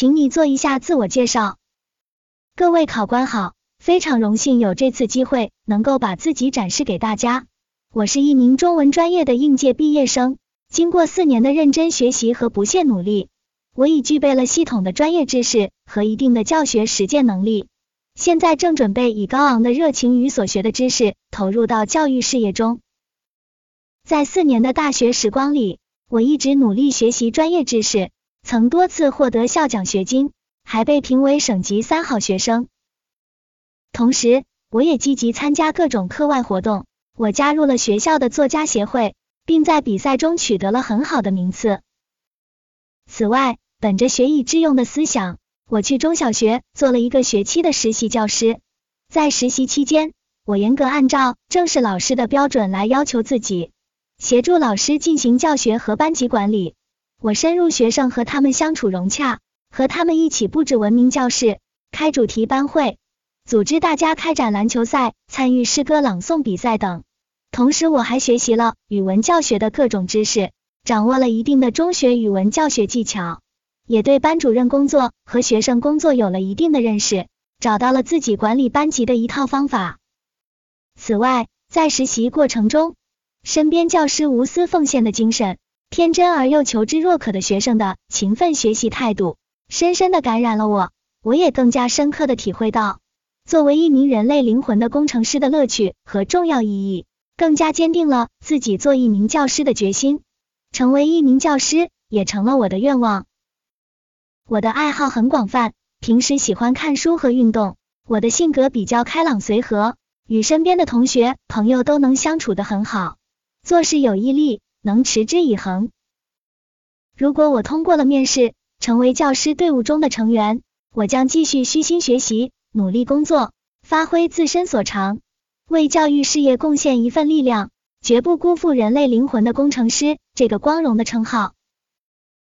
请你做一下自我介绍。各位考官好，非常荣幸有这次机会能够把自己展示给大家。我是一名中文专业的应届毕业生，经过四年的认真学习和不懈努力，我已具备了系统的专业知识和一定的教学实践能力。现在正准备以高昂的热情与所学的知识投入到教育事业中。在四年的大学时光里，我一直努力学习专业知识。曾多次获得校奖学金，还被评为省级三好学生。同时，我也积极参加各种课外活动。我加入了学校的作家协会，并在比赛中取得了很好的名次。此外，本着学以致用的思想，我去中小学做了一个学期的实习教师。在实习期间，我严格按照正式老师的标准来要求自己，协助老师进行教学和班级管理。我深入学生和他们相处融洽，和他们一起布置文明教室，开主题班会，组织大家开展篮球赛，参与诗歌朗诵比赛等。同时，我还学习了语文教学的各种知识，掌握了一定的中学语文教学技巧，也对班主任工作和学生工作有了一定的认识，找到了自己管理班级的一套方法。此外，在实习过程中，身边教师无私奉献的精神。天真而又求知若渴的学生的勤奋学习态度，深深的感染了我。我也更加深刻的体会到，作为一名人类灵魂的工程师的乐趣和重要意义，更加坚定了自己做一名教师的决心。成为一名教师也成了我的愿望。我的爱好很广泛，平时喜欢看书和运动。我的性格比较开朗随和，与身边的同学朋友都能相处的很好，做事有毅力。能持之以恒。如果我通过了面试，成为教师队伍中的成员，我将继续虚心学习，努力工作，发挥自身所长，为教育事业贡献一份力量，绝不辜负人类灵魂的工程师这个光荣的称号。